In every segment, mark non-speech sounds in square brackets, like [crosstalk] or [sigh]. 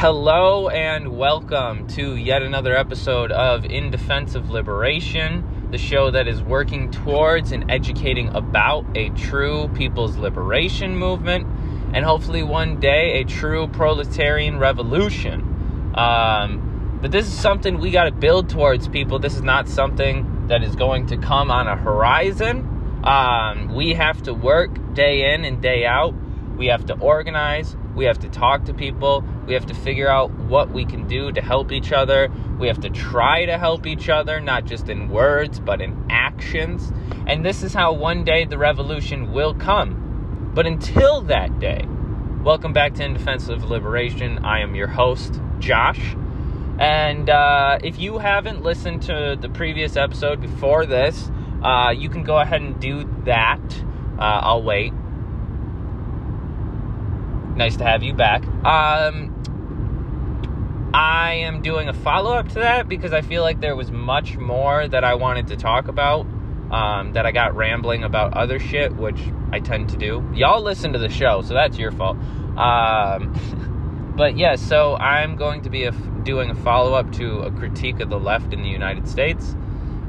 Hello and welcome to yet another episode of In Defense of Liberation, the show that is working towards and educating about a true people's liberation movement and hopefully one day a true proletarian revolution. Um, but this is something we got to build towards, people. This is not something that is going to come on a horizon. Um, we have to work day in and day out. We have to organize. We have to talk to people. We have to figure out what we can do to help each other. We have to try to help each other, not just in words, but in actions. And this is how one day the revolution will come. But until that day, welcome back to In Defense of Liberation. I am your host, Josh. And uh, if you haven't listened to the previous episode before this, uh, you can go ahead and do that. Uh, I'll wait. Nice to have you back. Um, I am doing a follow up to that because I feel like there was much more that I wanted to talk about. Um, that I got rambling about other shit, which I tend to do. Y'all listen to the show, so that's your fault. Um, [laughs] but yeah, so I'm going to be doing a follow up to a critique of the left in the United States.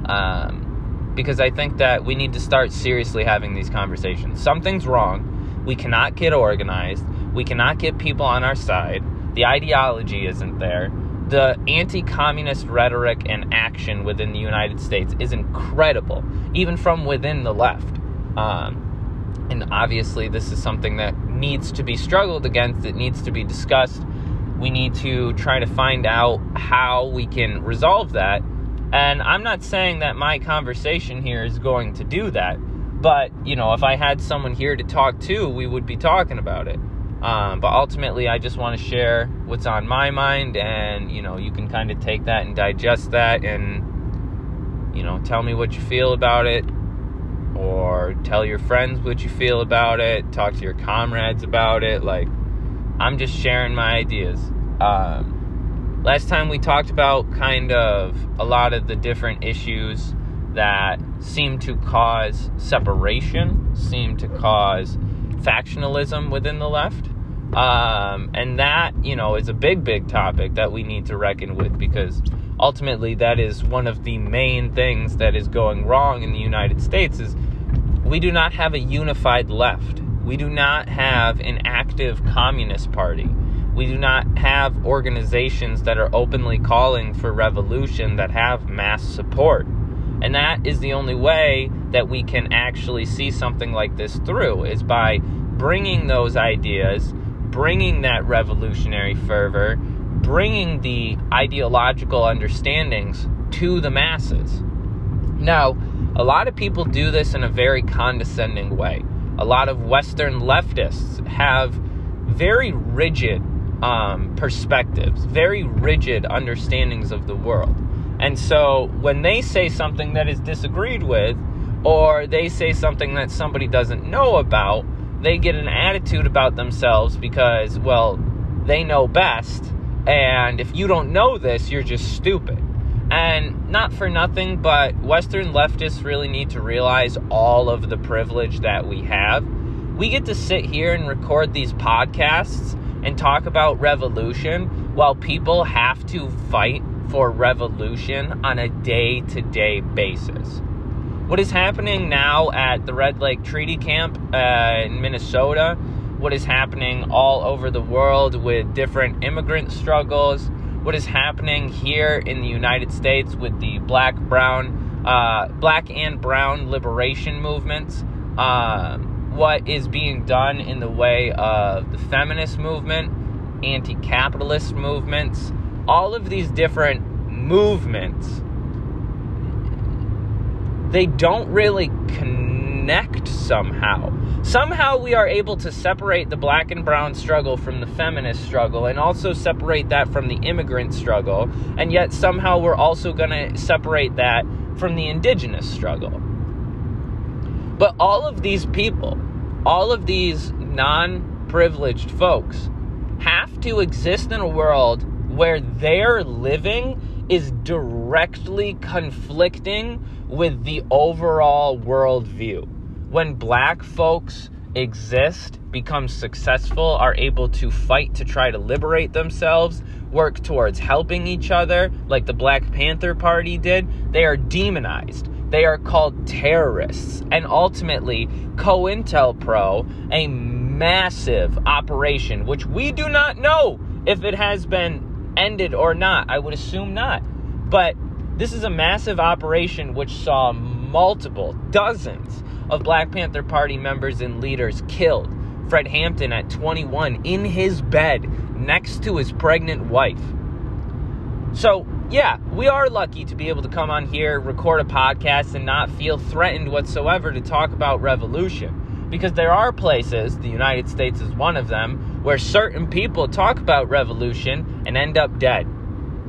Um, because I think that we need to start seriously having these conversations. Something's wrong. We cannot get organized. We cannot get people on our side. The ideology isn't there. The anti communist rhetoric and action within the United States is incredible, even from within the left. Um, and obviously, this is something that needs to be struggled against, it needs to be discussed. We need to try to find out how we can resolve that. And I'm not saying that my conversation here is going to do that, but you know, if I had someone here to talk to, we would be talking about it. Um, but ultimately, I just want to share what's on my mind, and you know, you can kind of take that and digest that, and you know, tell me what you feel about it, or tell your friends what you feel about it, talk to your comrades about it. Like, I'm just sharing my ideas. Um, last time we talked about kind of a lot of the different issues that seem to cause separation, seem to cause factionalism within the left. Um, and that, you know, is a big, big topic that we need to reckon with because ultimately that is one of the main things that is going wrong in the United States is we do not have a unified left. We do not have an active communist party. We do not have organizations that are openly calling for revolution that have mass support. And that is the only way that we can actually see something like this through is by bringing those ideas, bringing that revolutionary fervor, bringing the ideological understandings to the masses. Now, a lot of people do this in a very condescending way. A lot of Western leftists have very rigid um, perspectives, very rigid understandings of the world. And so when they say something that is disagreed with, or they say something that somebody doesn't know about, they get an attitude about themselves because, well, they know best. And if you don't know this, you're just stupid. And not for nothing, but Western leftists really need to realize all of the privilege that we have. We get to sit here and record these podcasts and talk about revolution while people have to fight for revolution on a day to day basis. What is happening now at the Red Lake Treaty Camp uh, in Minnesota, what is happening all over the world with different immigrant struggles, what is happening here in the United States with the black, brown, uh, black and brown liberation movements, uh, what is being done in the way of the feminist movement, anti capitalist movements, all of these different movements, they don't really connect somehow. Somehow we are able to separate the black and brown struggle from the feminist struggle and also separate that from the immigrant struggle, and yet somehow we're also going to separate that from the indigenous struggle. But all of these people, all of these non privileged folks, have to exist in a world where they're living is directly conflicting with the overall worldview. When black folks exist, become successful, are able to fight to try to liberate themselves, work towards helping each other, like the Black Panther Party did, they are demonized. They are called terrorists. And ultimately, COINTELPRO, a massive operation, which we do not know if it has been ended or not. I would assume not. But this is a massive operation which saw multiple, dozens of Black Panther Party members and leaders killed. Fred Hampton at 21 in his bed next to his pregnant wife. So, yeah, we are lucky to be able to come on here, record a podcast, and not feel threatened whatsoever to talk about revolution. Because there are places, the United States is one of them, where certain people talk about revolution and end up dead.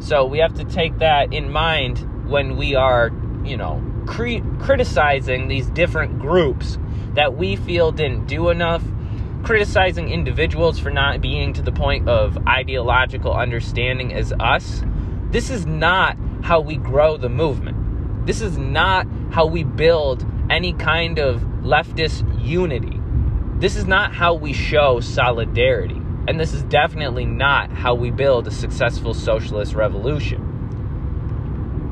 So we have to take that in mind when we are, you know, cre- criticizing these different groups that we feel didn't do enough, criticizing individuals for not being to the point of ideological understanding as us. This is not how we grow the movement. This is not how we build any kind of leftist unity. This is not how we show solidarity. And this is definitely not how we build a successful socialist revolution.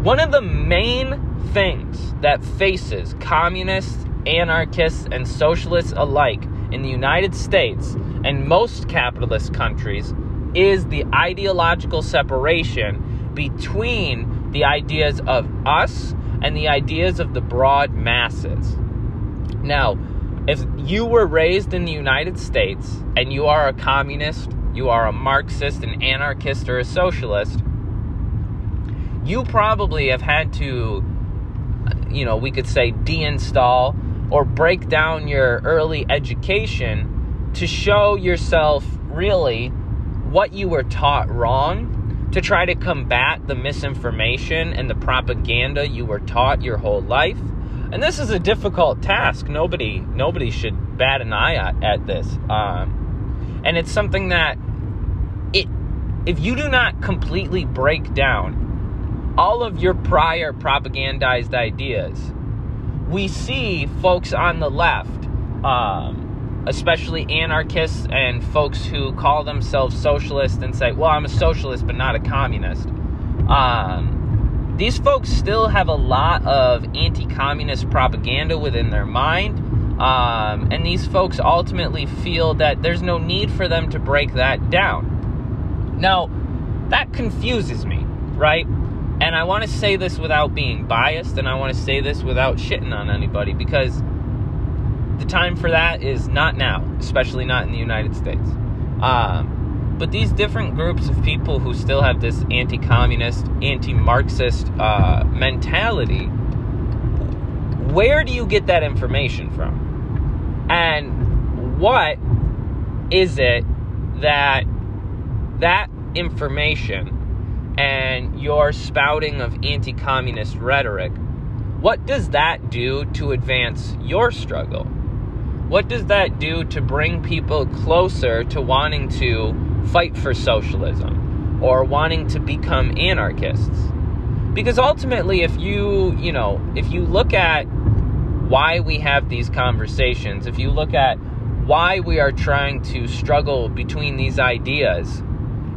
One of the main things that faces communists, anarchists, and socialists alike in the United States and most capitalist countries is the ideological separation between the ideas of us and the ideas of the broad masses. Now, if you were raised in the United States and you are a communist, you are a Marxist, an anarchist, or a socialist, you probably have had to you know, we could say deinstall or break down your early education to show yourself really what you were taught wrong to try to combat the misinformation and the propaganda you were taught your whole life. And this is a difficult task. Nobody nobody should bat an eye at, at this. Um, and it's something that it if you do not completely break down all of your prior propagandized ideas. We see folks on the left, um, especially anarchists and folks who call themselves socialists and say, well, I'm a socialist but not a communist. Um, these folks still have a lot of anti communist propaganda within their mind. Um, and these folks ultimately feel that there's no need for them to break that down. Now, that confuses me, right? And I want to say this without being biased, and I want to say this without shitting on anybody because the time for that is not now, especially not in the United States. Um, but these different groups of people who still have this anti communist, anti Marxist uh, mentality, where do you get that information from? And what is it that that information and your spouting of anti communist rhetoric, what does that do to advance your struggle? What does that do to bring people closer to wanting to fight for socialism or wanting to become anarchists? Because ultimately, if you, you know, if you look at why we have these conversations, if you look at why we are trying to struggle between these ideas,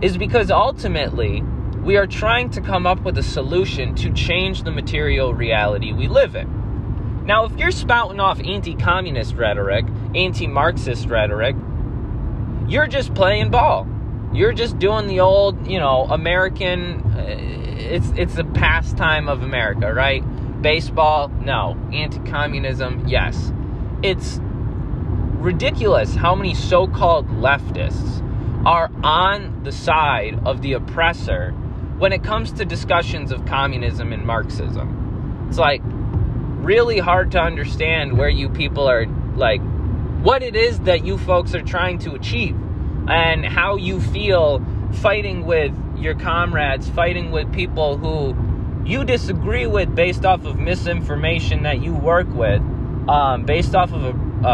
is because ultimately we are trying to come up with a solution to change the material reality we live in. Now, if you're spouting off anti communist rhetoric, anti Marxist rhetoric, you're just playing ball. You're just doing the old, you know, American. Uh, it's it's a pastime of America, right? Baseball, no. Anti-communism, yes. It's ridiculous how many so-called leftists are on the side of the oppressor when it comes to discussions of communism and Marxism. It's like really hard to understand where you people are like what it is that you folks are trying to achieve and how you feel fighting with your comrades, fighting with people who you disagree with based off of misinformation that you work with, um, based off of a,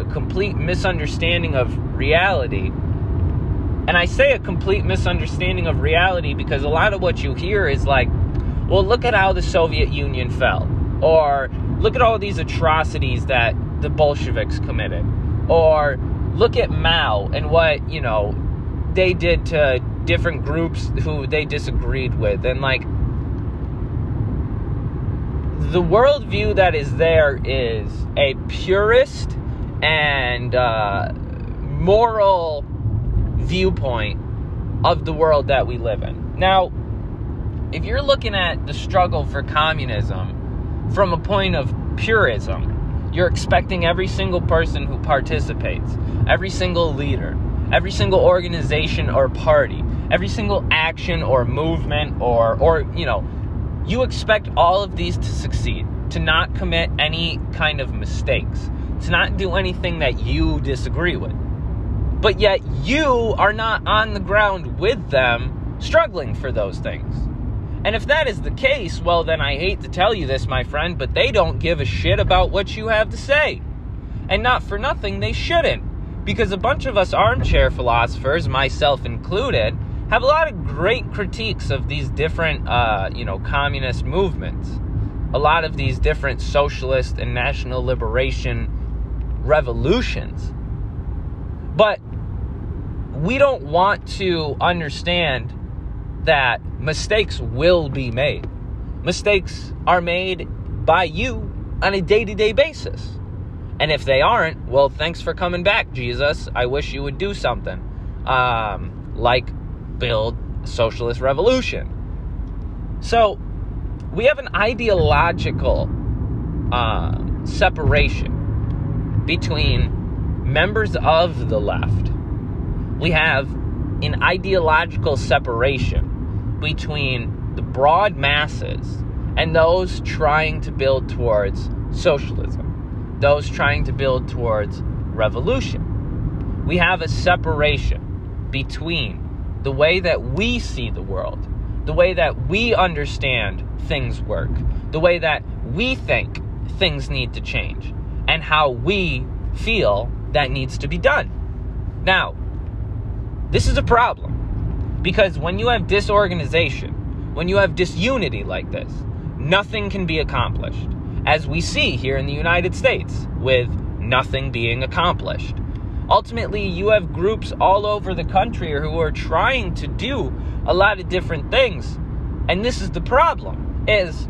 a complete misunderstanding of reality and I say a complete misunderstanding of reality because a lot of what you hear is like, well, look at how the Soviet Union fell. Or look at all these atrocities that the Bolsheviks committed. Or look at Mao and what, you know, they did to different groups who they disagreed with. And like, the worldview that is there is a purist and uh, moral viewpoint of the world that we live in. Now, if you're looking at the struggle for communism from a point of purism, you're expecting every single person who participates, every single leader, every single organization or party, every single action or movement or or you know, you expect all of these to succeed, to not commit any kind of mistakes, to not do anything that you disagree with. But yet you are not on the ground with them struggling for those things. And if that is the case, well, then I hate to tell you this, my friend, but they don't give a shit about what you have to say. And not for nothing, they shouldn't. Because a bunch of us armchair philosophers, myself included, have a lot of great critiques of these different, uh, you know, communist movements. A lot of these different socialist and national liberation revolutions. But we don't want to understand that mistakes will be made. Mistakes are made by you on a day to day basis. And if they aren't, well, thanks for coming back, Jesus. I wish you would do something um, like build socialist revolution. So we have an ideological uh, separation between members of the left. We have an ideological separation between the broad masses and those trying to build towards socialism, those trying to build towards revolution. We have a separation between the way that we see the world, the way that we understand things work, the way that we think things need to change, and how we feel that needs to be done. Now, this is a problem because when you have disorganization, when you have disunity like this, nothing can be accomplished. As we see here in the United States, with nothing being accomplished. Ultimately, you have groups all over the country who are trying to do a lot of different things. And this is the problem is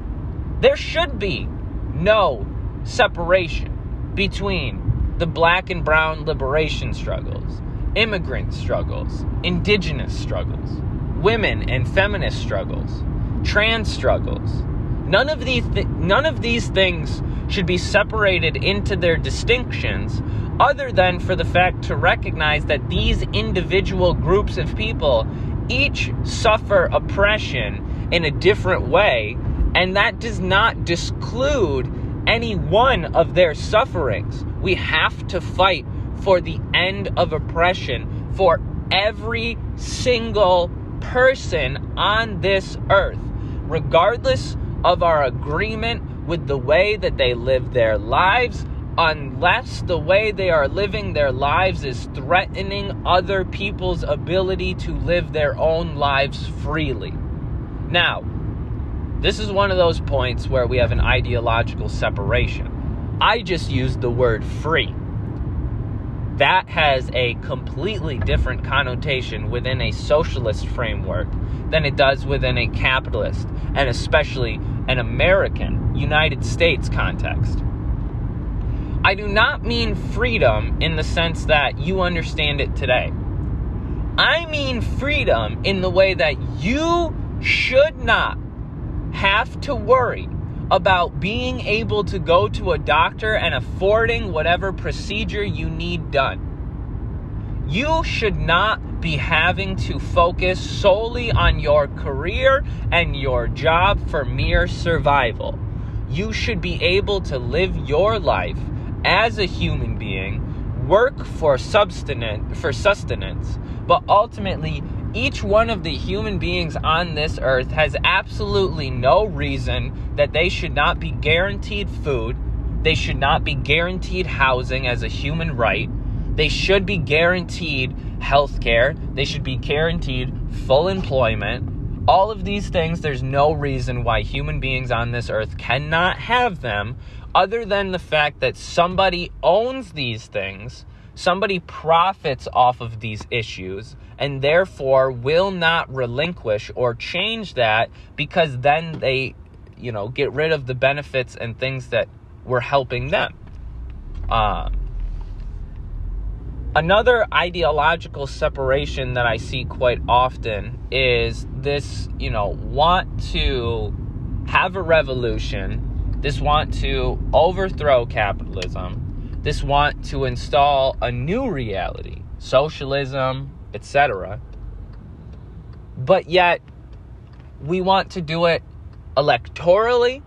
there should be no separation between the black and brown liberation struggles immigrant struggles, indigenous struggles, women and feminist struggles, trans struggles. None of these th- none of these things should be separated into their distinctions other than for the fact to recognize that these individual groups of people each suffer oppression in a different way and that does not disclude any one of their sufferings. We have to fight for the end of oppression for every single person on this earth, regardless of our agreement with the way that they live their lives, unless the way they are living their lives is threatening other people's ability to live their own lives freely. Now, this is one of those points where we have an ideological separation. I just used the word free that has a completely different connotation within a socialist framework than it does within a capitalist and especially an American United States context. I do not mean freedom in the sense that you understand it today. I mean freedom in the way that you should not have to worry about being able to go to a doctor and affording whatever procedure you need done. You should not be having to focus solely on your career and your job for mere survival. You should be able to live your life as a human being, work for sustenance, for sustenance, but ultimately each one of the human beings on this earth has absolutely no reason that they should not be guaranteed food. They should not be guaranteed housing as a human right. They should be guaranteed health care. They should be guaranteed full employment. All of these things, there's no reason why human beings on this earth cannot have them other than the fact that somebody owns these things, somebody profits off of these issues, and therefore will not relinquish or change that because then they, you know, get rid of the benefits and things that were helping them. Uh, another ideological separation that I see quite often is this, you know, want to have a revolution, this want to overthrow capitalism, this want to install a new reality, socialism, etc. But yet, we want to do it electorally.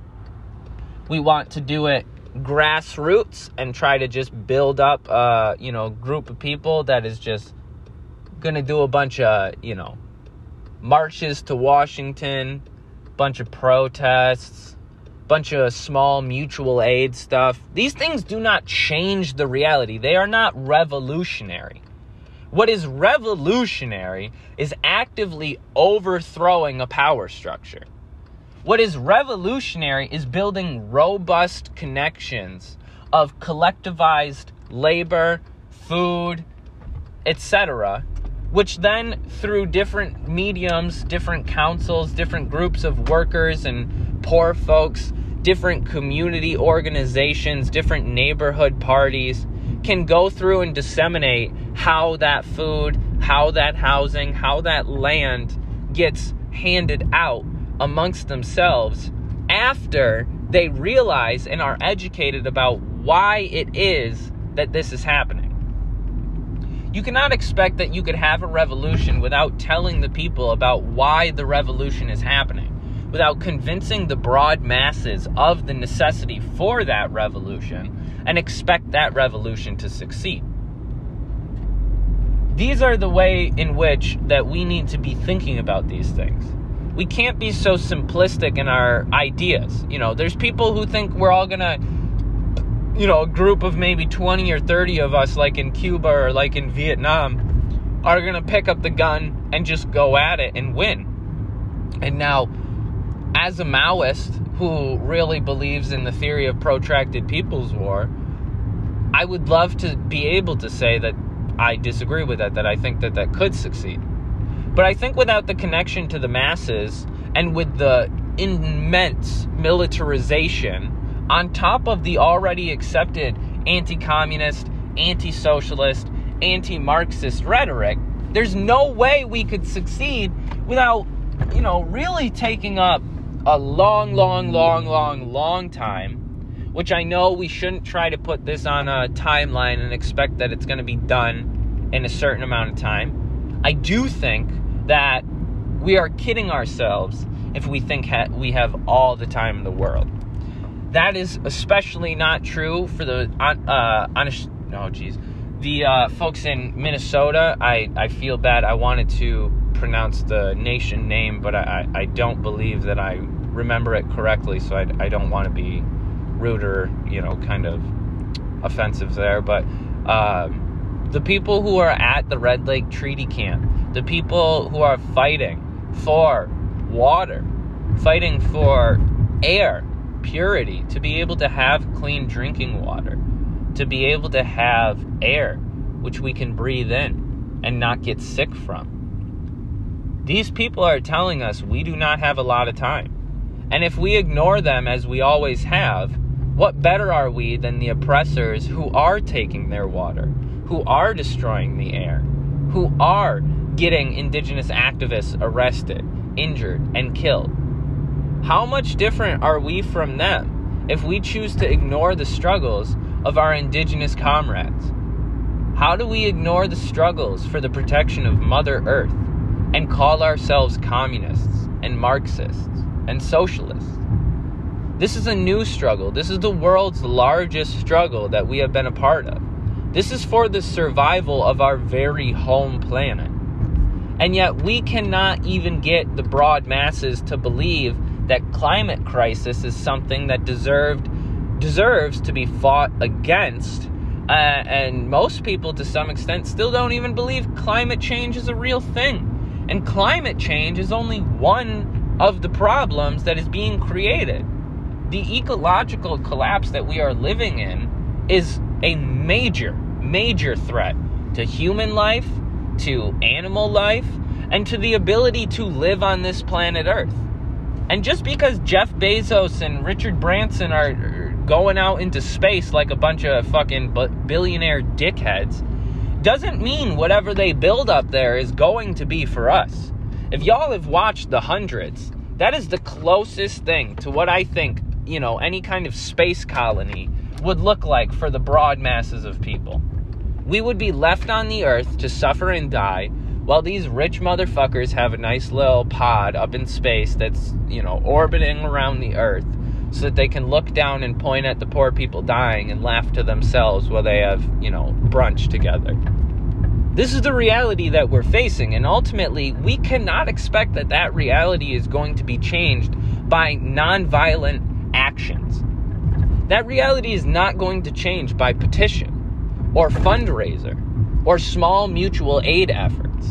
We want to do it grassroots and try to just build up a you know group of people that is just gonna do a bunch of you know marches to Washington, bunch of protests, bunch of small mutual aid stuff. These things do not change the reality. They are not revolutionary. What is revolutionary is actively overthrowing a power structure. What is revolutionary is building robust connections of collectivized labor, food, etc., which then through different mediums, different councils, different groups of workers and poor folks, different community organizations, different neighborhood parties can go through and disseminate how that food, how that housing, how that land gets handed out amongst themselves after they realize and are educated about why it is that this is happening. You cannot expect that you could have a revolution without telling the people about why the revolution is happening, without convincing the broad masses of the necessity for that revolution, and expect that revolution to succeed. These are the way in which that we need to be thinking about these things we can't be so simplistic in our ideas. You know, there's people who think we're all gonna, you know, a group of maybe 20 or 30 of us, like in Cuba or like in Vietnam, are gonna pick up the gun and just go at it and win. And now, as a Maoist who really believes in the theory of protracted people's war, I would love to be able to say that I disagree with that, that I think that that could succeed. But I think without the connection to the masses and with the immense militarization on top of the already accepted anti communist, anti socialist, anti Marxist rhetoric, there's no way we could succeed without, you know, really taking up a long, long, long, long, long time. Which I know we shouldn't try to put this on a timeline and expect that it's going to be done in a certain amount of time. I do think that we are kidding ourselves if we think ha- we have all the time in the world. That is especially not true for the uh. No, geez, the uh, folks in Minnesota. I I feel bad. I wanted to pronounce the nation name, but I I don't believe that I remember it correctly. So I I don't want to be rude or you know kind of offensive there, but. Um, the people who are at the Red Lake Treaty Camp, the people who are fighting for water, fighting for air, purity, to be able to have clean drinking water, to be able to have air which we can breathe in and not get sick from. These people are telling us we do not have a lot of time. And if we ignore them as we always have, what better are we than the oppressors who are taking their water, who are destroying the air, who are getting indigenous activists arrested, injured, and killed. How much different are we from them if we choose to ignore the struggles of our indigenous comrades? How do we ignore the struggles for the protection of Mother Earth and call ourselves communists and Marxists and socialists? This is a new struggle. This is the world's largest struggle that we have been a part of. This is for the survival of our very home planet. And yet we cannot even get the broad masses to believe that climate crisis is something that deserved deserves to be fought against. Uh, and most people to some extent still don't even believe climate change is a real thing. And climate change is only one of the problems that is being created. the ecological collapse that we are living in is a major, major threat to human life, to animal life, and to the ability to live on this planet Earth. And just because Jeff Bezos and Richard Branson are going out into space like a bunch of fucking billionaire dickheads doesn't mean whatever they build up there is going to be for us. If y'all have watched The Hundreds, that is the closest thing to what I think, you know, any kind of space colony would look like for the broad masses of people. We would be left on the earth to suffer and die while these rich motherfuckers have a nice little pod up in space that's, you know, orbiting around the earth so that they can look down and point at the poor people dying and laugh to themselves while they have, you know, brunch together. This is the reality that we're facing, and ultimately, we cannot expect that that reality is going to be changed by nonviolent actions. That reality is not going to change by petition or fundraiser or small mutual aid efforts.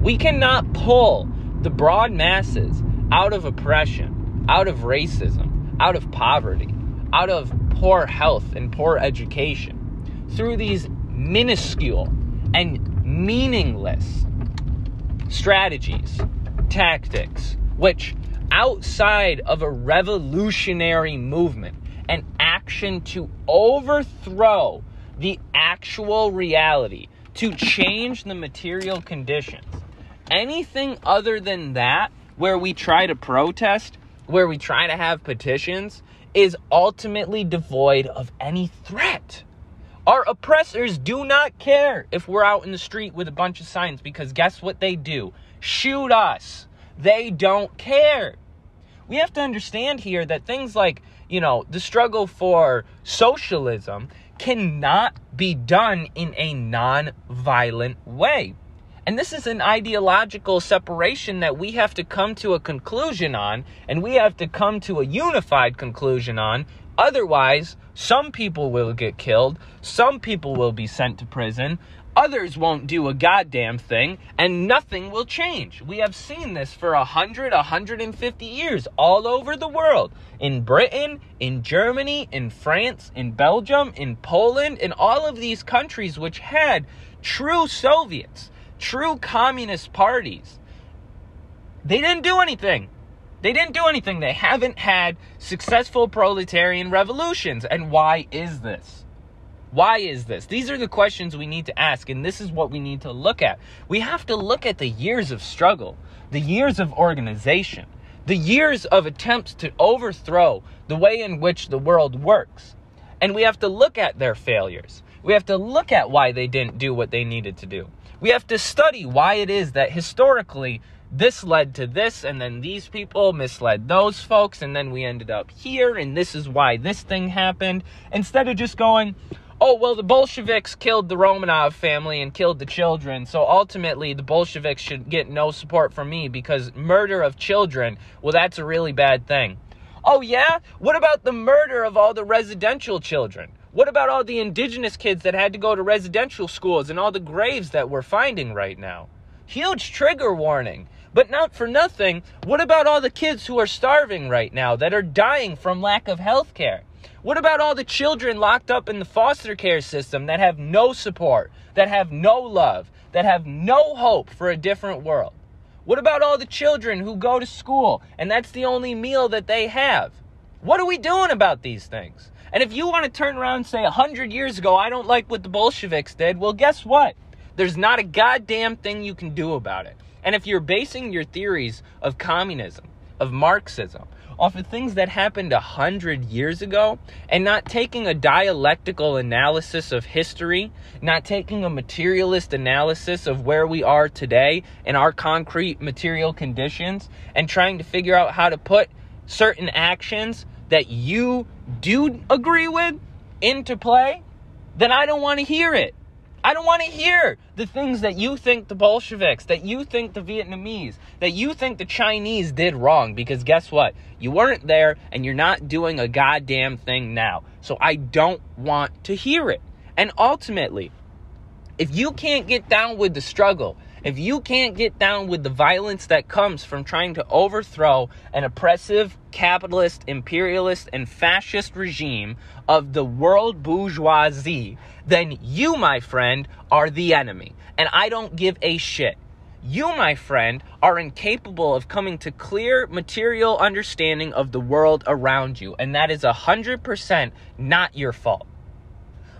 We cannot pull the broad masses out of oppression, out of racism, out of poverty, out of poor health and poor education, through these minuscule and meaningless strategies, tactics, which outside of a revolutionary movement, an action to overthrow the actual reality, to change the material conditions. Anything other than that, where we try to protest, where we try to have petitions is ultimately devoid of any threat. Our oppressors do not care if we're out in the street with a bunch of signs because guess what they do? Shoot us. They don't care. We have to understand here that things like, you know, the struggle for socialism cannot be done in a non violent way. And this is an ideological separation that we have to come to a conclusion on, and we have to come to a unified conclusion on. Otherwise, some people will get killed, some people will be sent to prison, others won't do a goddamn thing, and nothing will change. We have seen this for 100, 150 years all over the world. In Britain, in Germany, in France, in Belgium, in Poland, in all of these countries which had true Soviets true communist parties, they didn't do anything. They didn't do anything. They haven't had successful proletarian revolutions. And why is this? Why is this? These are the questions we need to ask, and this is what we need to look at. We have to look at the years of struggle, the years of organization, the years of attempts to overthrow the way in which the world works. And we have to look at their failures. We have to look at why they didn't do what they needed to do. We have to study why it is that historically this led to this, and then these people misled those folks, and then we ended up here, and this is why this thing happened. Instead of just going, oh, well, the Bolsheviks killed the Romanov family and killed the children, so ultimately the Bolsheviks should get no support from me because murder of children, well, that's a really bad thing. Oh, yeah? What about the murder of all the residential children? What about all the indigenous kids that had to go to residential schools and all the graves that we're finding right now? Huge trigger warning. But not for nothing, what about all the kids who are starving right now that are dying from lack of health care? What about all the children locked up in the foster care system that have no support, that have no love, that have no hope for a different world? What about all the children who go to school and that's the only meal that they have? What are we doing about these things? And if you want to turn around and say 100 years ago, I don't like what the Bolsheviks did, well, guess what? There's not a goddamn thing you can do about it. And if you're basing your theories of communism, of Marxism, off of things that happened a hundred years ago and not taking a dialectical analysis of history, not taking a materialist analysis of where we are today in our concrete material conditions and trying to figure out how to put certain actions that you do agree with into play, then I don't want to hear it. I don't want to hear the things that you think the Bolsheviks, that you think the Vietnamese, that you think the Chinese did wrong because guess what? You weren't there and you're not doing a goddamn thing now. So I don't want to hear it. And ultimately, if you can't get down with the struggle if you can't get down with the violence that comes from trying to overthrow an oppressive, capitalist, imperialist, and fascist regime of the world bourgeoisie, then you, my friend, are the enemy. And I don't give a shit. You, my friend, are incapable of coming to clear material understanding of the world around you. And that is 100% not your fault.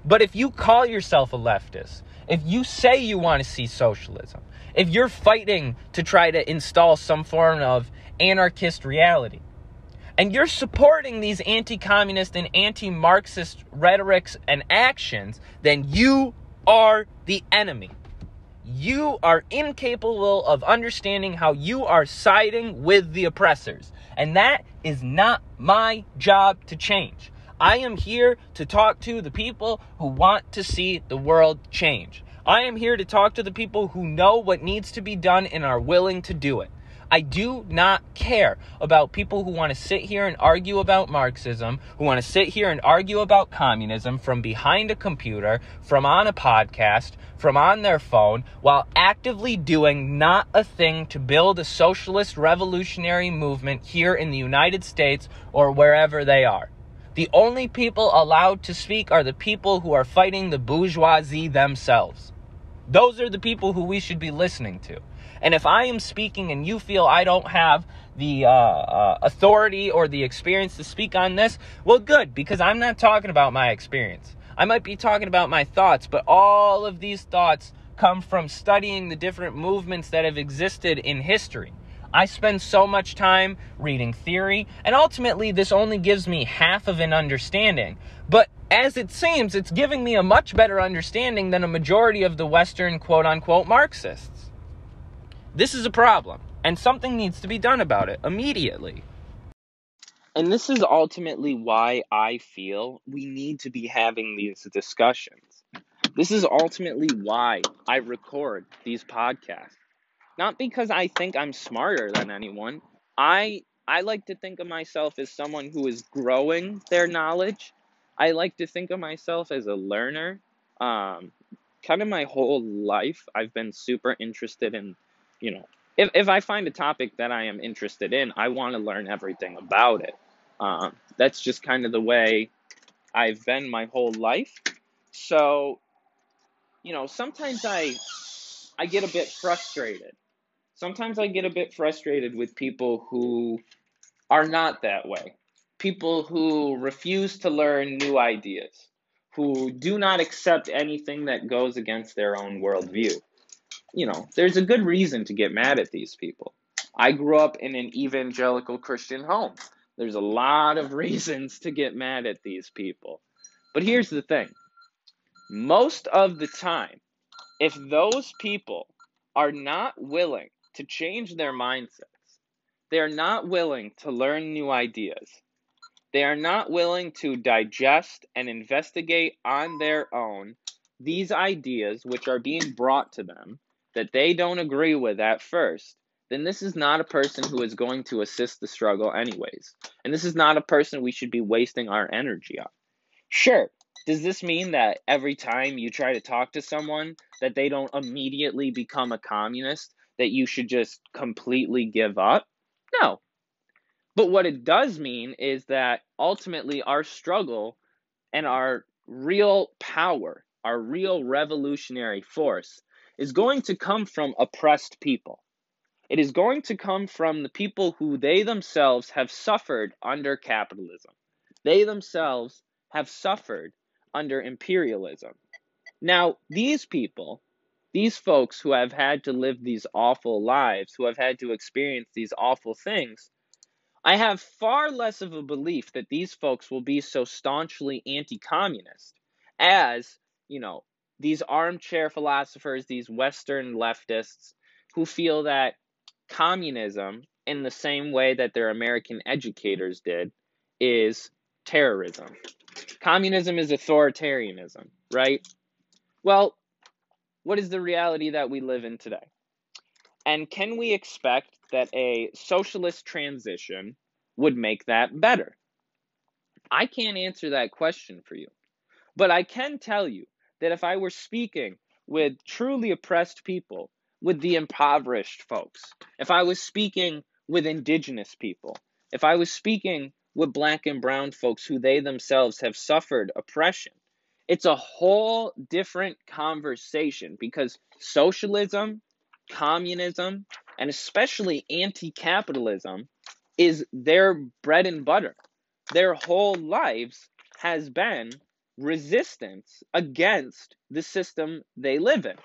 But if you call yourself a leftist, if you say you want to see socialism, if you're fighting to try to install some form of anarchist reality, and you're supporting these anti communist and anti Marxist rhetorics and actions, then you are the enemy. You are incapable of understanding how you are siding with the oppressors. And that is not my job to change. I am here to talk to the people who want to see the world change. I am here to talk to the people who know what needs to be done and are willing to do it. I do not care about people who want to sit here and argue about Marxism, who want to sit here and argue about communism from behind a computer, from on a podcast, from on their phone, while actively doing not a thing to build a socialist revolutionary movement here in the United States or wherever they are. The only people allowed to speak are the people who are fighting the bourgeoisie themselves. Those are the people who we should be listening to. And if I am speaking and you feel I don't have the uh, uh, authority or the experience to speak on this, well, good, because I'm not talking about my experience. I might be talking about my thoughts, but all of these thoughts come from studying the different movements that have existed in history. I spend so much time reading theory, and ultimately, this only gives me half of an understanding. But as it seems, it's giving me a much better understanding than a majority of the Western quote unquote Marxists. This is a problem, and something needs to be done about it immediately. And this is ultimately why I feel we need to be having these discussions. This is ultimately why I record these podcasts. Not because I think I'm smarter than anyone. I I like to think of myself as someone who is growing their knowledge. I like to think of myself as a learner. Um, kind of my whole life, I've been super interested in, you know, if, if I find a topic that I am interested in, I want to learn everything about it. Um, that's just kind of the way I've been my whole life. So, you know, sometimes I I get a bit frustrated sometimes I get a bit frustrated with people who are not that way. People who refuse to learn new ideas, who do not accept anything that goes against their own worldview. You know, there's a good reason to get mad at these people. I grew up in an evangelical Christian home. There's a lot of [laughs] reasons to get mad at these people. But here's the thing most of the time, if those people are not willing to change their mindsets. They are not willing to learn new ideas. They are not willing to digest and investigate on their own these ideas which are being brought to them that they don't agree with at first, then this is not a person who is going to assist the struggle, anyways. And this is not a person we should be wasting our energy on. Sure, does this mean that every time you try to talk to someone that they don't immediately become a communist that you should just completely give up. No. But what it does mean is that ultimately our struggle and our real power, our real revolutionary force, is going to come from oppressed people. It is going to come from the people who they themselves have suffered under capitalism. They themselves have suffered under imperialism. Now, these people these folks who have had to live these awful lives, who have had to experience these awful things, I have far less of a belief that these folks will be so staunchly anti communist as, you know, these armchair philosophers, these Western leftists who feel that communism, in the same way that their American educators did, is terrorism. Communism is authoritarianism, right? Well, what is the reality that we live in today? And can we expect that a socialist transition would make that better? I can't answer that question for you. But I can tell you that if I were speaking with truly oppressed people with the impoverished folks, if I was speaking with indigenous people, if I was speaking with black and brown folks who they themselves have suffered oppression, it's a whole different conversation because socialism, communism, and especially anti capitalism is their bread and butter. Their whole lives has been resistance against the system they live in.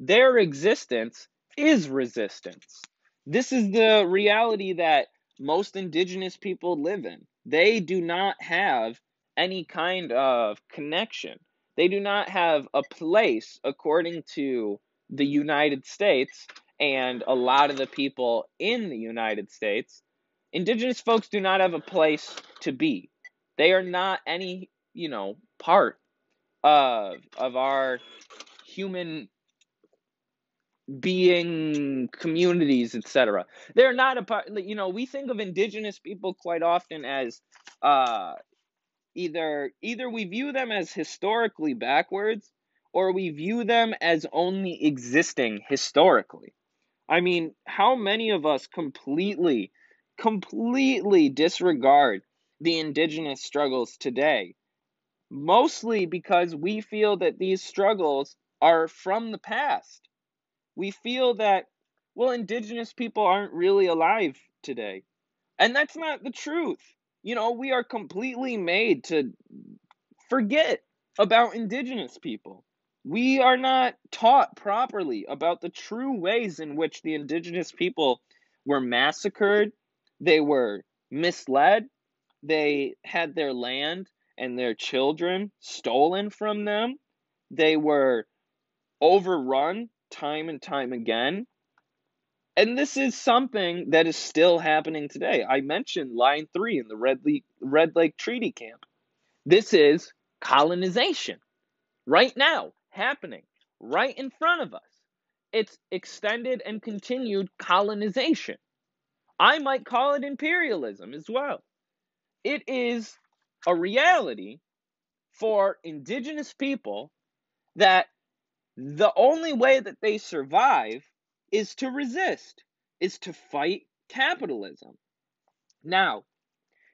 Their existence is resistance. This is the reality that most indigenous people live in. They do not have any kind of connection. They do not have a place, according to the United States and a lot of the people in the United States. Indigenous folks do not have a place to be. They are not any, you know, part of of our human being communities etc they're not a part you know we think of indigenous people quite often as uh either either we view them as historically backwards or we view them as only existing historically i mean how many of us completely completely disregard the indigenous struggles today mostly because we feel that these struggles are from the past we feel that, well, indigenous people aren't really alive today. And that's not the truth. You know, we are completely made to forget about indigenous people. We are not taught properly about the true ways in which the indigenous people were massacred, they were misled, they had their land and their children stolen from them, they were overrun time and time again. And this is something that is still happening today. I mentioned Line 3 in the Red Lake, Red Lake Treaty Camp. This is colonization right now, happening right in front of us. It's extended and continued colonization. I might call it imperialism as well. It is a reality for indigenous people that the only way that they survive is to resist, is to fight capitalism. Now,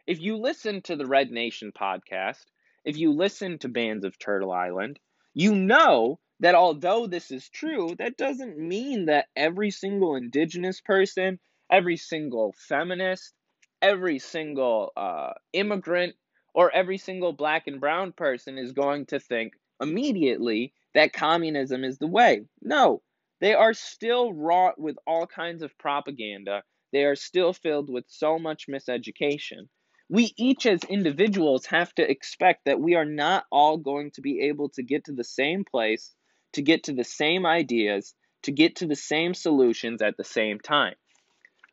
if you listen to the Red Nation podcast, if you listen to Bands of Turtle Island, you know that although this is true, that doesn't mean that every single indigenous person, every single feminist, every single uh, immigrant, or every single black and brown person is going to think immediately that communism is the way. No, they are still wrought with all kinds of propaganda. They are still filled with so much miseducation. We each, as individuals, have to expect that we are not all going to be able to get to the same place, to get to the same ideas, to get to the same solutions at the same time.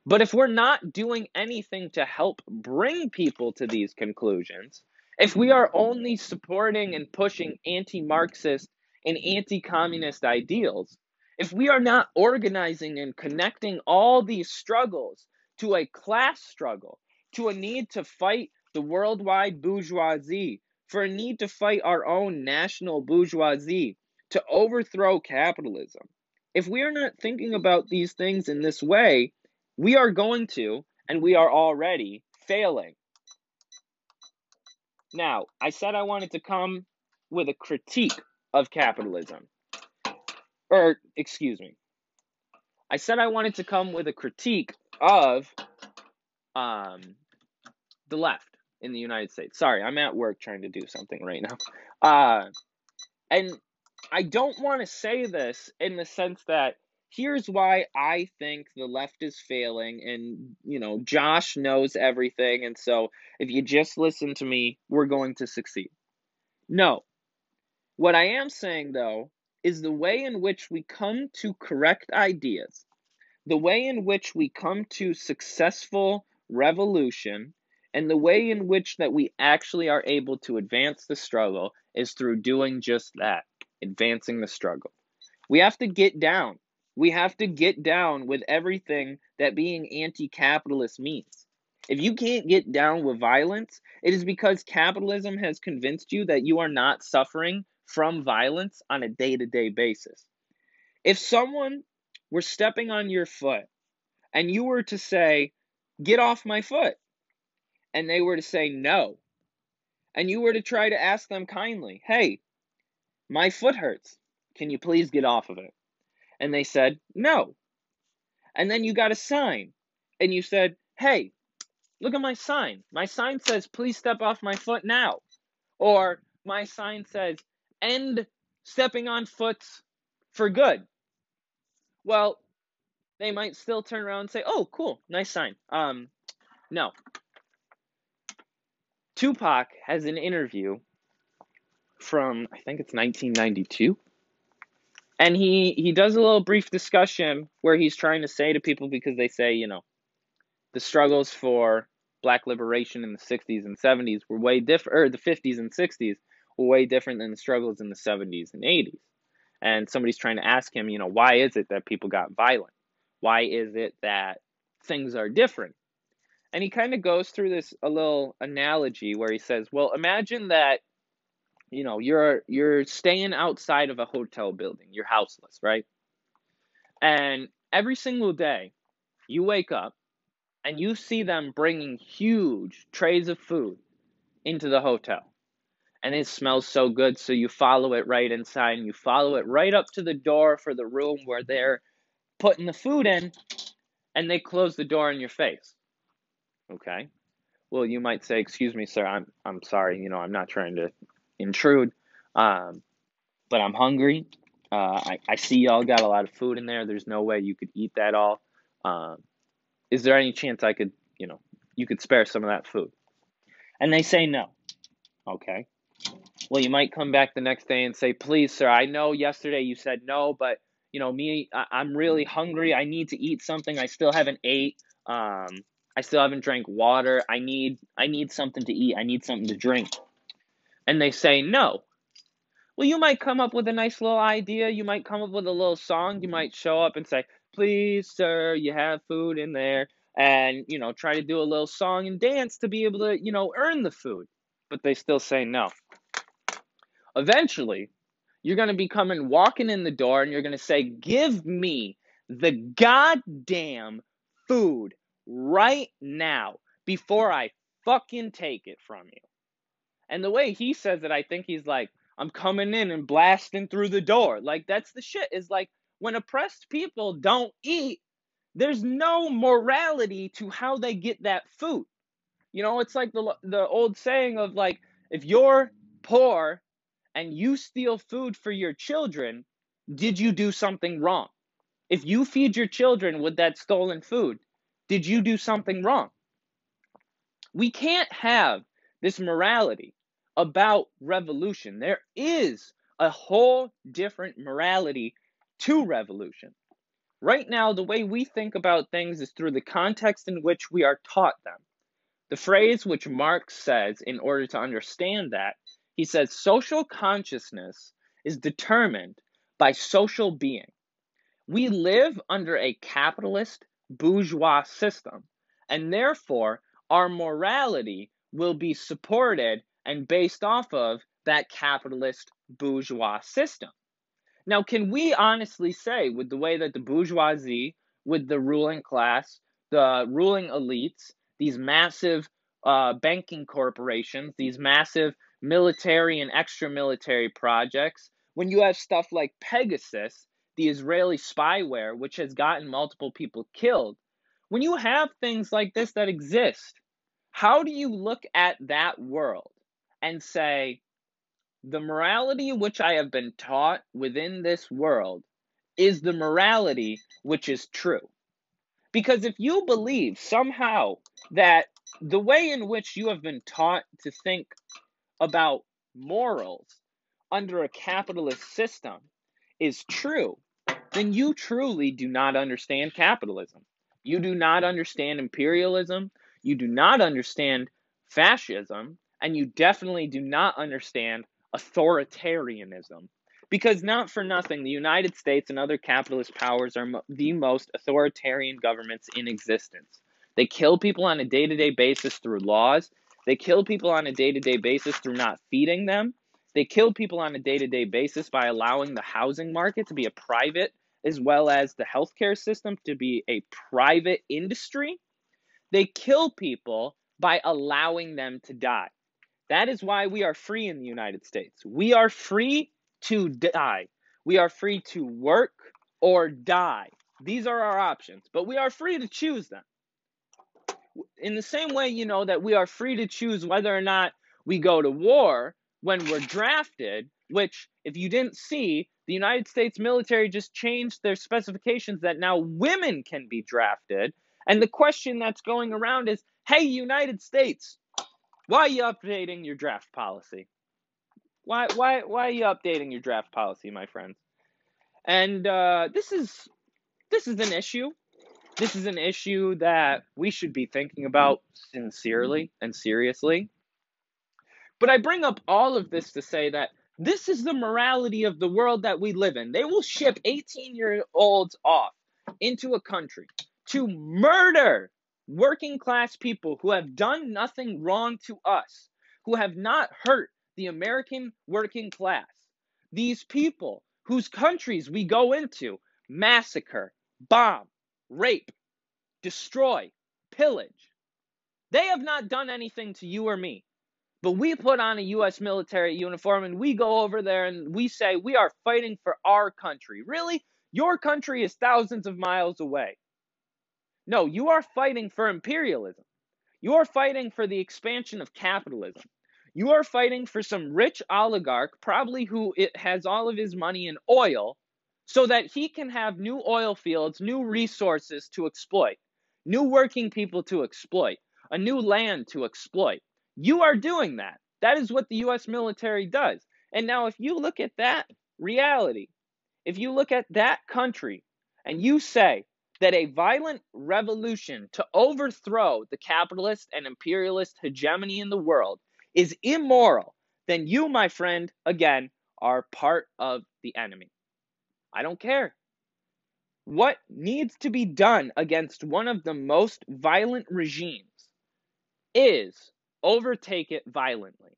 But if we're not doing anything to help bring people to these conclusions, if we are only supporting and pushing anti Marxist and anti communist ideals, if we are not organizing and connecting all these struggles to a class struggle, to a need to fight the worldwide bourgeoisie, for a need to fight our own national bourgeoisie, to overthrow capitalism, if we are not thinking about these things in this way, we are going to, and we are already, failing. Now, I said I wanted to come with a critique of capitalism. Or, excuse me. I said I wanted to come with a critique of um, the left in the United States. Sorry, I'm at work trying to do something right now. Uh, and I don't want to say this in the sense that here's why I think the left is failing, and you know, Josh knows everything, and so if you just listen to me, we're going to succeed. No, what I am saying, though, is the way in which we come to correct ideas, the way in which we come to successful revolution, and the way in which that we actually are able to advance the struggle is through doing just that, advancing the struggle. We have to get down. We have to get down with everything that being anti capitalist means. If you can't get down with violence, it is because capitalism has convinced you that you are not suffering from violence on a day to day basis. If someone were stepping on your foot and you were to say, Get off my foot, and they were to say no, and you were to try to ask them kindly, Hey, my foot hurts. Can you please get off of it? And they said, No. And then you got a sign and you said, Hey, look at my sign. My sign says, Please step off my foot now. Or my sign says, End stepping on foots for good. Well, they might still turn around and say, "Oh, cool, nice sign." Um, no. Tupac has an interview from I think it's 1992, and he he does a little brief discussion where he's trying to say to people because they say, you know, the struggles for black liberation in the 60s and 70s were way different, or the 50s and 60s were way different than the struggles in the 70s and 80s. And somebody's trying to ask him, you know, why is it that people got violent? Why is it that things are different? And he kind of goes through this a little analogy where he says, "Well, imagine that you know, you're you're staying outside of a hotel building. You're houseless, right? And every single day, you wake up and you see them bringing huge trays of food into the hotel. And it smells so good, so you follow it right inside and you follow it right up to the door for the room where they're putting the food in and they close the door in your face. Okay? Well, you might say, "Excuse me, sir. I'm I'm sorry. You know, I'm not trying to intrude, um, but I'm hungry. Uh, I I see y'all got a lot of food in there. There's no way you could eat that all. Um, is there any chance I could, you know, you could spare some of that food?" And they say no. Okay. Well, you might come back the next day and say, "Please, sir. I know yesterday you said no, but you know, me, I, I'm really hungry. I need to eat something. I still haven't ate. Um, I still haven't drank water. I need, I need something to eat. I need something to drink. And they say no. Well, you might come up with a nice little idea. You might come up with a little song. You might show up and say, please, sir, you have food in there. And, you know, try to do a little song and dance to be able to, you know, earn the food. But they still say no. Eventually, you're going to be coming walking in the door and you're going to say, Give me the goddamn food right now before I fucking take it from you. And the way he says it, I think he's like, I'm coming in and blasting through the door. Like, that's the shit. Is like, when oppressed people don't eat, there's no morality to how they get that food. You know, it's like the the old saying of like, if you're poor and you steal food for your children, did you do something wrong? If you feed your children with that stolen food, did you do something wrong? We can't have this morality about revolution. There is a whole different morality to revolution. Right now, the way we think about things is through the context in which we are taught them. The phrase which Marx says in order to understand that he says social consciousness is determined by social being. We live under a capitalist bourgeois system, and therefore our morality will be supported and based off of that capitalist bourgeois system. Now, can we honestly say, with the way that the bourgeoisie, with the ruling class, the ruling elites, these massive uh, banking corporations, these massive military and extra military projects, when you have stuff like Pegasus, the Israeli spyware, which has gotten multiple people killed, when you have things like this that exist, how do you look at that world and say, the morality which I have been taught within this world is the morality which is true? Because if you believe somehow that the way in which you have been taught to think about morals under a capitalist system is true, then you truly do not understand capitalism. You do not understand imperialism. You do not understand fascism. And you definitely do not understand authoritarianism. Because, not for nothing, the United States and other capitalist powers are mo- the most authoritarian governments in existence. They kill people on a day to day basis through laws. They kill people on a day to day basis through not feeding them. They kill people on a day to day basis by allowing the housing market to be a private as well as the healthcare system to be a private industry, they kill people by allowing them to die. That is why we are free in the United States. We are free to die. We are free to work or die. These are our options, but we are free to choose them. In the same way, you know, that we are free to choose whether or not we go to war when we're drafted, which, if you didn't see, the United States military just changed their specifications that now women can be drafted. And the question that's going around is hey, United States, why are you updating your draft policy? Why, why, why are you updating your draft policy, my friends? And uh, this is this is an issue. This is an issue that we should be thinking about sincerely and seriously. But I bring up all of this to say that this is the morality of the world that we live in. They will ship 18 year olds off into a country to murder working class people who have done nothing wrong to us, who have not hurt the American working class. These people whose countries we go into massacre, bomb, rape, destroy, pillage. They have not done anything to you or me. But we put on a U.S. military uniform and we go over there and we say we are fighting for our country. Really? Your country is thousands of miles away. No, you are fighting for imperialism. You are fighting for the expansion of capitalism. You are fighting for some rich oligarch, probably who has all of his money in oil, so that he can have new oil fields, new resources to exploit, new working people to exploit, a new land to exploit. You are doing that. That is what the US military does. And now, if you look at that reality, if you look at that country and you say that a violent revolution to overthrow the capitalist and imperialist hegemony in the world is immoral, then you, my friend, again, are part of the enemy. I don't care. What needs to be done against one of the most violent regimes is overtake it violently.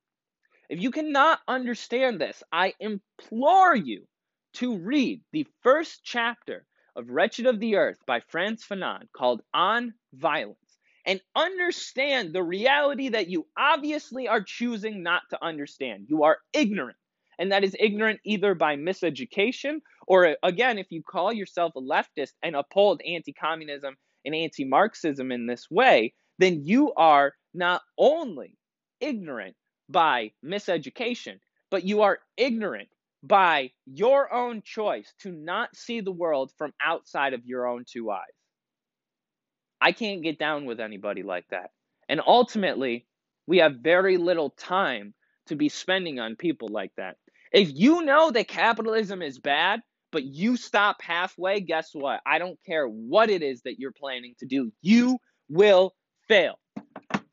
If you cannot understand this, I implore you to read the first chapter of Wretched of the Earth by Frantz Fanon called On Violence and understand the reality that you obviously are choosing not to understand. You are ignorant. And that is ignorant either by miseducation or, again, if you call yourself a leftist and uphold anti communism and anti Marxism in this way, then you are not only ignorant by miseducation, but you are ignorant by your own choice to not see the world from outside of your own two eyes. I can't get down with anybody like that. And ultimately, we have very little time to be spending on people like that. If you know that capitalism is bad, but you stop halfway, guess what? I don't care what it is that you're planning to do, you will fail.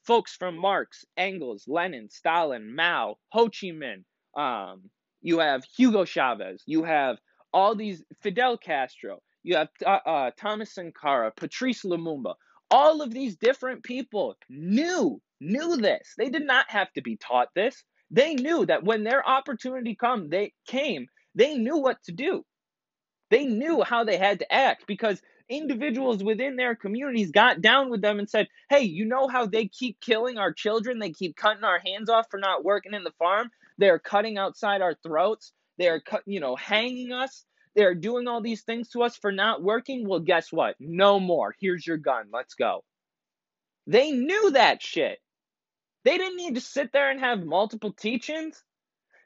Folks from Marx, Engels, Lenin, Stalin, Mao, Ho Chi Minh, um, you have Hugo Chavez, you have all these Fidel Castro, you have uh, uh, Thomas Sankara, Patrice Lumumba. All of these different people knew knew this. They did not have to be taught this. They knew that when their opportunity come, they came, they knew what to do. They knew how they had to act because individuals within their communities got down with them and said, Hey, you know how they keep killing our children? They keep cutting our hands off for not working in the farm. They're cutting outside our throats. They're, you know, hanging us. They're doing all these things to us for not working. Well, guess what? No more. Here's your gun. Let's go. They knew that shit. They didn't need to sit there and have multiple teachings.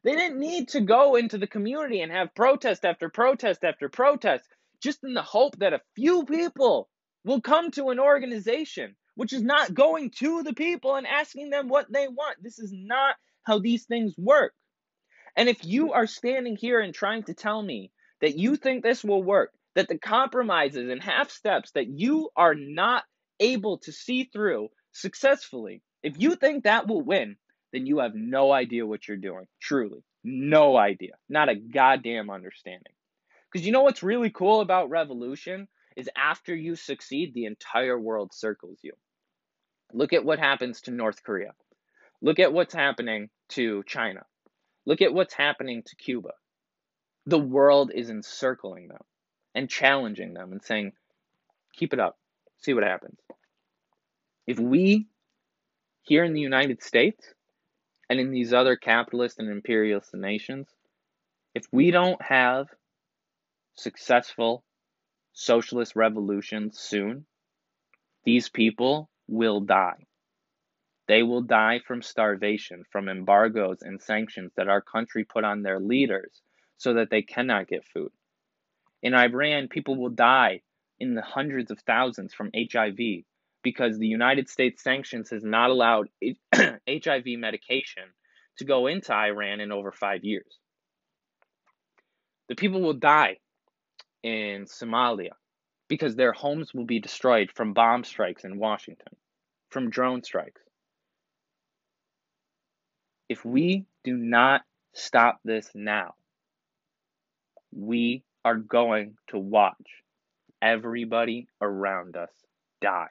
They didn't need to go into the community and have protest after protest after protest just in the hope that a few people will come to an organization which is not going to the people and asking them what they want. This is not how these things work. And if you are standing here and trying to tell me that you think this will work, that the compromises and half steps that you are not able to see through successfully, if you think that will win, then you have no idea what you're doing. Truly. No idea. Not a goddamn understanding. Because you know what's really cool about revolution is after you succeed, the entire world circles you. Look at what happens to North Korea. Look at what's happening to China. Look at what's happening to Cuba. The world is encircling them. and challenging them and saying, keep it up, see what happens. If we here in the United States and in these other capitalist and imperialist nations, if we don't have successful socialist revolutions soon, these people will die. They will die from starvation, from embargoes and sanctions that our country put on their leaders so that they cannot get food. In Iran, people will die in the hundreds of thousands from HIV because the United States sanctions has not allowed [clears throat] HIV medication to go into Iran in over five years. The people will die in Somalia because their homes will be destroyed from bomb strikes in Washington, from drone strikes. If we do not stop this now, we are going to watch everybody around us die.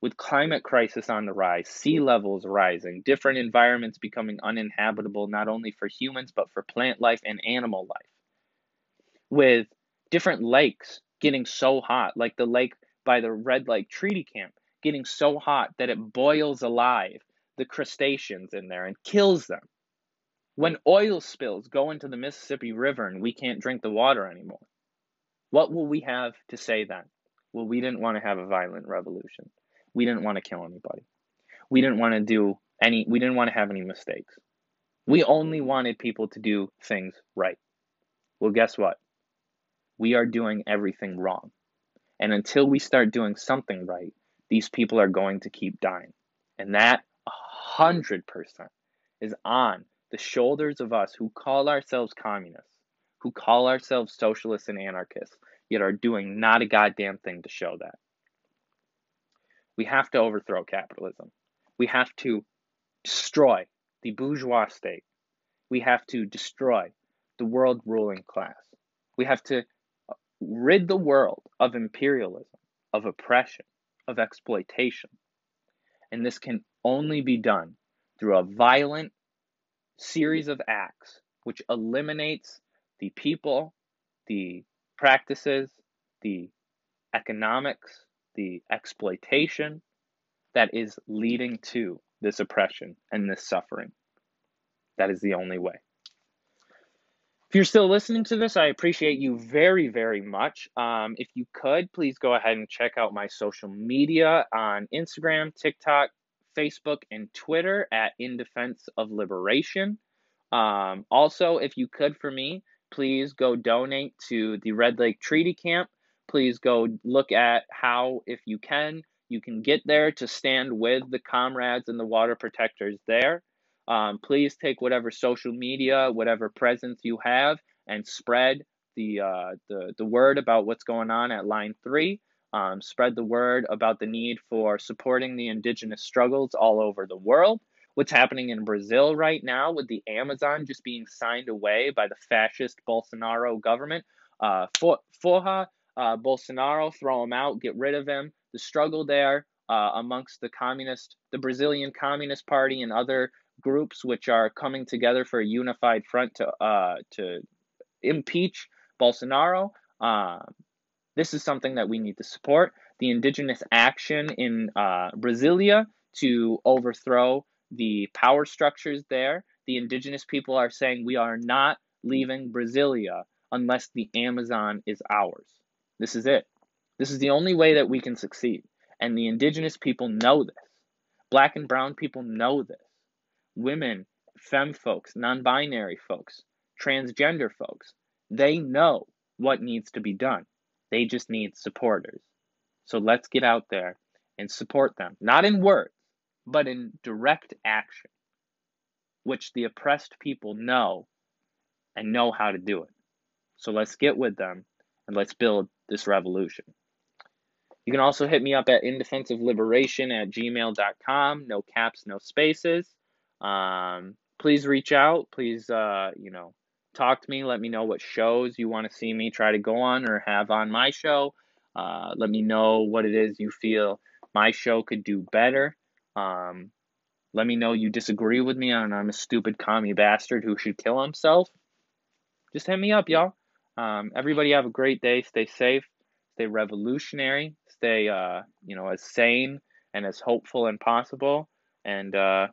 With climate crisis on the rise, sea levels rising, different environments becoming uninhabitable not only for humans but for plant life and animal life. With different lakes getting so hot, like the lake by the Red Lake Treaty Camp, getting so hot that it boils alive the crustaceans in there and kills them. When oil spills go into the Mississippi River and we can't drink the water anymore, what will we have to say then? Well, we didn't want to have a violent revolution. We didn't want to kill anybody. We didn't want to do any, we didn't want to have any mistakes. We only wanted people to do things right. Well, guess what? We are doing everything wrong. And until we start doing something right, these people are going to keep dying. And that 100% is on the shoulders of us who call ourselves communists, who call ourselves socialists and anarchists, yet are doing not a goddamn thing to show that. We have to overthrow capitalism. We have to destroy the bourgeois state. We have to destroy the world ruling class. We have to rid the world of imperialism, of oppression, of exploitation. And this can only be done through a violent series of acts which eliminates the people, the practices, the economics, the exploitation that is leading to this oppression and this suffering. That is the only way. You're still listening to this, I appreciate you very, very much. Um, if you could, please go ahead and check out my social media on Instagram, TikTok, Facebook, and Twitter at In Defense of Liberation. Um, also, if you could for me, please go donate to the Red Lake Treaty Camp. Please go look at how, if you can, you can get there to stand with the comrades and the water protectors there. Um, please take whatever social media, whatever presence you have, and spread the uh, the the word about what's going on at Line Three. Um, spread the word about the need for supporting the indigenous struggles all over the world. What's happening in Brazil right now with the Amazon just being signed away by the fascist Bolsonaro government. Uh, for, Fora uh, Bolsonaro, throw him out, get rid of him. The struggle there uh, amongst the communist, the Brazilian Communist Party, and other groups which are coming together for a unified front to uh, to impeach Bolsonaro. Uh, this is something that we need to support. The indigenous action in uh, Brasilia to overthrow the power structures there. The indigenous people are saying we are not leaving Brasilia unless the Amazon is ours. This is it. This is the only way that we can succeed. And the indigenous people know this. Black and brown people know this. Women, femme folks, non binary folks, transgender folks, they know what needs to be done. They just need supporters. So let's get out there and support them, not in words, but in direct action, which the oppressed people know and know how to do it. So let's get with them and let's build this revolution. You can also hit me up at indefensive_liberation at gmail.com. No caps, no spaces. Um, please reach out. Please, uh, you know, talk to me. Let me know what shows you want to see me try to go on or have on my show. Uh, let me know what it is you feel my show could do better. Um, let me know you disagree with me on I'm a stupid commie bastard who should kill himself. Just hit me up, y'all. Um, everybody have a great day. Stay safe. Stay revolutionary. Stay, uh, you know, as sane and as hopeful and possible. And uh,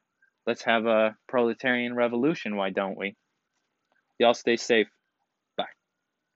Let's have a proletarian revolution, why don't we? Y'all stay safe.